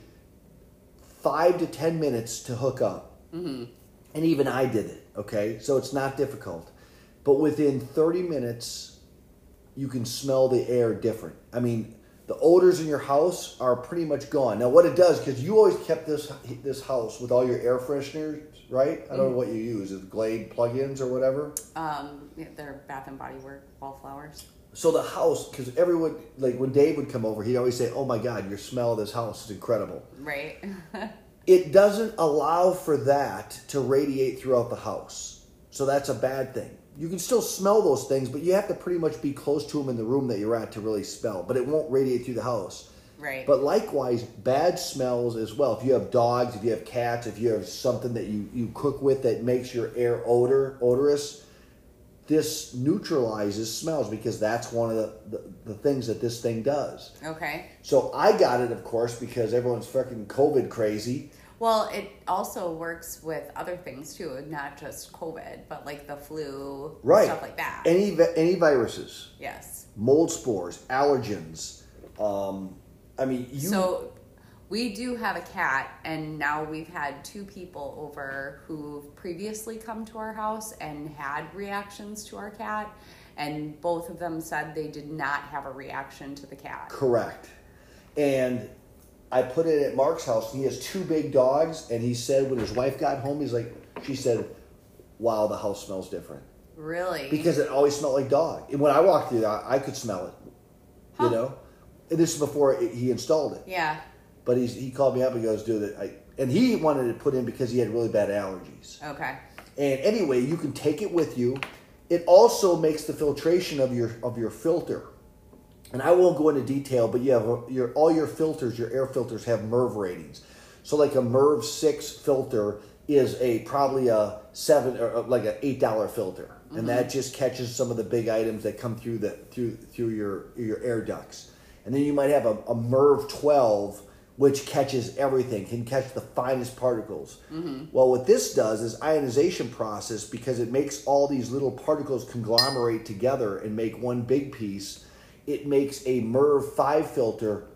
[SPEAKER 2] five to ten minutes to hook up. Mm-hmm. And even i did it okay? So it's not difficult. But within 30 minutes you can smell the air different. I mean the odors in your house are pretty much gone. Now, what it does, because you always kept this this house with all your air fresheners, right? I don't know what you use, is Glade plugins or whatever.
[SPEAKER 1] Um, yeah, they're Bath and Body Work wallflowers.
[SPEAKER 2] So the house, because everyone, like when Dave would come over, he'd always say, "Oh my God, your smell of this house is incredible."
[SPEAKER 1] Right.
[SPEAKER 2] It doesn't allow for that to radiate throughout the house, so that's a bad thing. You can still smell those things, but you have to pretty much be close to them in the room that you're at to really smell. But it won't radiate through the house.
[SPEAKER 1] right.
[SPEAKER 2] But likewise, bad smells as well. If you have dogs, if you have cats, if you have something that you, you cook with that makes your air odor odorous, this neutralizes smells because that's one of the, the, the things that this thing does.
[SPEAKER 1] okay.
[SPEAKER 2] So I got it, of course, because everyone's fucking COVID crazy.
[SPEAKER 1] Well, it also works with other things too, not just COVID, but like the flu,
[SPEAKER 2] Right.
[SPEAKER 1] stuff like that.
[SPEAKER 2] Any any viruses,
[SPEAKER 1] yes.
[SPEAKER 2] mold spores, allergens. Um, I mean, you.
[SPEAKER 1] So we do have a cat, and now we've had two people over who've previously come to our house and had reactions to our cat, and both of them said they did not have a reaction to the cat.
[SPEAKER 2] Correct. And I put it at Mark's house. He has two big dogs, and he said when his wife got home, he's like, she said, "Wow, the house smells different
[SPEAKER 1] Really?
[SPEAKER 2] because it always smelled like dog." And when I walked through, I, I could smell it.
[SPEAKER 1] Huh.
[SPEAKER 2] You know, and this is before it, he installed it.
[SPEAKER 1] yeah.
[SPEAKER 2] But he's, he called me up and goes, "Dude, I," and he wanted to put in because he had really bad allergies.
[SPEAKER 1] Okay.
[SPEAKER 2] And anyway, you can take it with you. It also makes the filtration of your of your filter. And I won't go into detail, but you have your all your filters, your air filters have MERV ratings. So like a MERV six filter is a probably a seven or uh, like an eight dollar filter, and that just catches some of the big items that come through the through through your your air ducts. And then you might have a, a MERV twelve, which catches everything, can catch the finest particles. Well, what this does is ionization process because it makes all these little particles conglomerate together and make one big piece. It makes a MERV five filter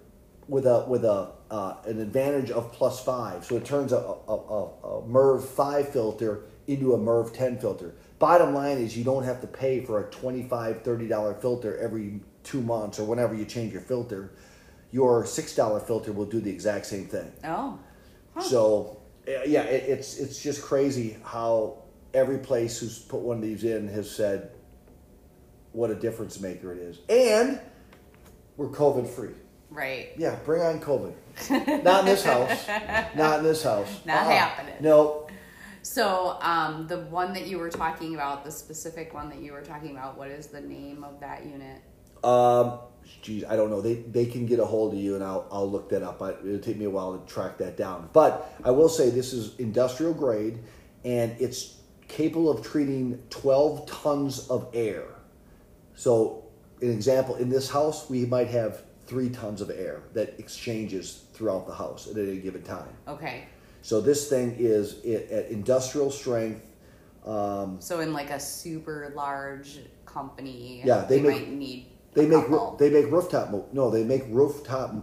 [SPEAKER 2] with a with a uh, an advantage of plus five. So it turns a, a, a, a MERV five filter into a MERV ten filter. Bottom line is you don't have to pay for a $25, 30 dollar filter every two months or whenever you change your filter. Your six dollar filter will do the exact same thing.
[SPEAKER 1] Oh.
[SPEAKER 2] So uh, yeah, it, it's it's just crazy how every place who's put one of these in has said what a difference maker it is, and we're COVID free.
[SPEAKER 1] Right.
[SPEAKER 2] Yeah, bring on COVID. Not in this house. Not in this house.
[SPEAKER 1] Not
[SPEAKER 2] Uh-uh.
[SPEAKER 1] happening.
[SPEAKER 2] No.
[SPEAKER 1] So, um, the one that you were talking about, the specific one that you were talking about, what is the name of that unit?
[SPEAKER 2] Um, geez, I don't know. They they can get a hold of you, and I'll I'll look that up. I, it'll take me a while to track that down. But I will say this is industrial grade, and it's capable of treating 12 tons of air. So, an example in this house, we might have three tons of air that exchanges throughout the house at any given time.
[SPEAKER 1] Okay.
[SPEAKER 2] So this thing is at industrial strength. Um,
[SPEAKER 1] So, in like a super large company,
[SPEAKER 2] Yeah, they make-
[SPEAKER 1] might need.
[SPEAKER 2] they make roo- they make rooftop. mo- No, they make rooftop.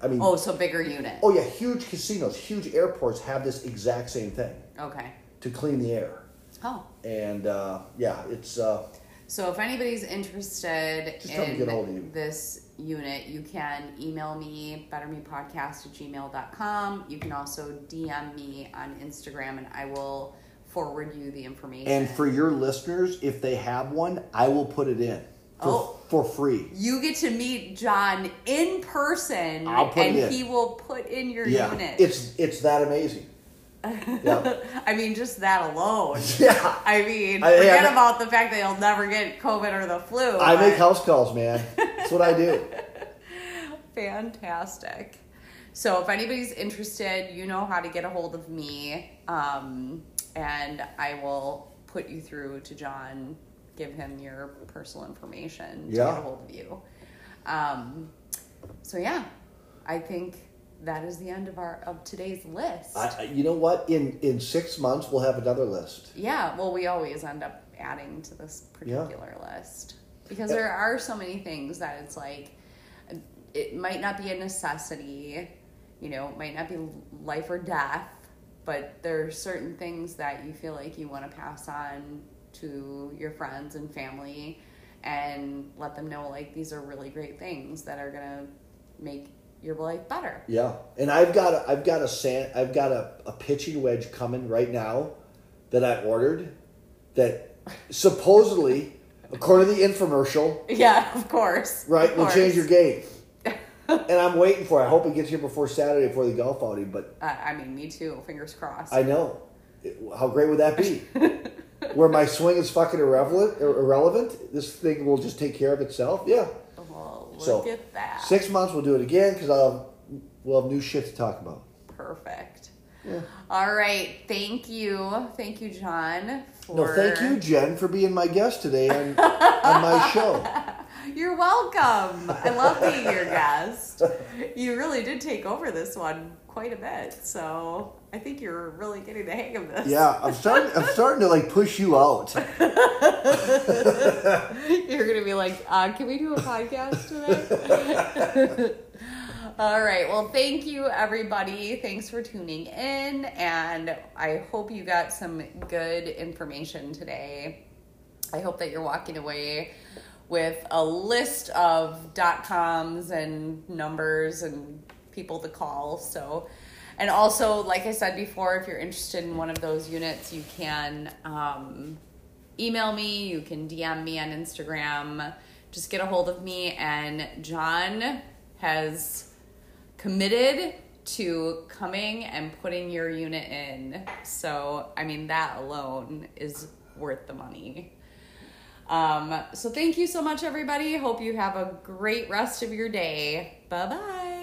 [SPEAKER 2] I mean,
[SPEAKER 1] Oh, so bigger unit.
[SPEAKER 2] Oh yeah, huge casinos, huge airports have this exact same thing
[SPEAKER 1] Okay.
[SPEAKER 2] to clean the air.
[SPEAKER 1] Oh.
[SPEAKER 2] And uh, yeah, it's uh,
[SPEAKER 1] So if anybody's interested
[SPEAKER 2] Just tell me to get ahold of
[SPEAKER 1] in this unit, you can email me, bettermepodcast at gmail.com. You can also DM me on Instagram and I will forward you the information.
[SPEAKER 2] and for your listeners, if they have one, I will put it in for,
[SPEAKER 1] Oh.
[SPEAKER 2] for free.
[SPEAKER 1] you get to meet John in person and
[SPEAKER 2] in.
[SPEAKER 1] he will put in your
[SPEAKER 2] Yeah,
[SPEAKER 1] unit.
[SPEAKER 2] it's it's that amazing. Yeah,
[SPEAKER 1] I mean, just that alone.
[SPEAKER 2] yeah.
[SPEAKER 1] I mean,
[SPEAKER 2] I-
[SPEAKER 1] forget
[SPEAKER 2] I-
[SPEAKER 1] about the fact that you'll never get COVID or the flu.
[SPEAKER 2] I make house calls, man. That's what I do.
[SPEAKER 1] Fantastic. So if anybody's interested, you know how to get a hold of me, um, and I will put you through to John. Give him your personal information to
[SPEAKER 2] Yeah.
[SPEAKER 1] get a hold of you. Um, so yeah, I think that is the end of our of today's list.
[SPEAKER 2] I, you know what? In in six months, we'll have another list.
[SPEAKER 1] Yeah, well, we always end up adding to this
[SPEAKER 2] Yeah.
[SPEAKER 1] particular list because
[SPEAKER 2] Yeah.
[SPEAKER 1] there are so many things that it's like uh, it might not be a necessity, you know, it might not be life or death, but there are certain things that you feel like you want to pass on to your friends and family and let them know like these are really great things that are going to make your life better.
[SPEAKER 2] Yeah, and I've got a, I've got a sand, I've got a, a pitching wedge coming right now that I ordered that supposedly, according to the infomercial,
[SPEAKER 1] Yeah, of course.
[SPEAKER 2] right,
[SPEAKER 1] of
[SPEAKER 2] will change your game. and I'm waiting for. it. I hope it gets here before Saturday before the golf outing. But
[SPEAKER 1] Uh, I mean, me too. Fingers crossed.
[SPEAKER 2] I know how great would that be? Where my swing is fucking irrelevant, irrelevant, this thing will just take care of itself. Yeah,
[SPEAKER 1] look
[SPEAKER 2] So,
[SPEAKER 1] at that.
[SPEAKER 2] six months we'll do it again because I'll um, we'll have new shit to talk about.
[SPEAKER 1] Perfect.
[SPEAKER 2] Yeah.
[SPEAKER 1] All right. Thank you. Thank you, John. For...
[SPEAKER 2] No, thank you, Jen, for being my guest today on, on my show.
[SPEAKER 1] You're welcome. I love being your guest. You really did take over this one quite a bit. So I think you're really getting the hang of this.
[SPEAKER 2] Yeah, I'm starting. I'm starting to like push you out.
[SPEAKER 1] You're gonna be like, uh, can we do a podcast today? All right. Well, thank you, everybody. Thanks for tuning in, and I hope you got some good information today. I hope that you're walking away with a list of dot coms and numbers and people to call. So, and also, like I said before, if you're interested in one of those units, you can um, email me, you can DM me on Instagram. Just get a hold of me. And John has committed to coming and putting your unit in. So, I mean, that alone is worth the money. Um, so, thank you so much, everybody. Hope you have a great rest of your day. Bye bye.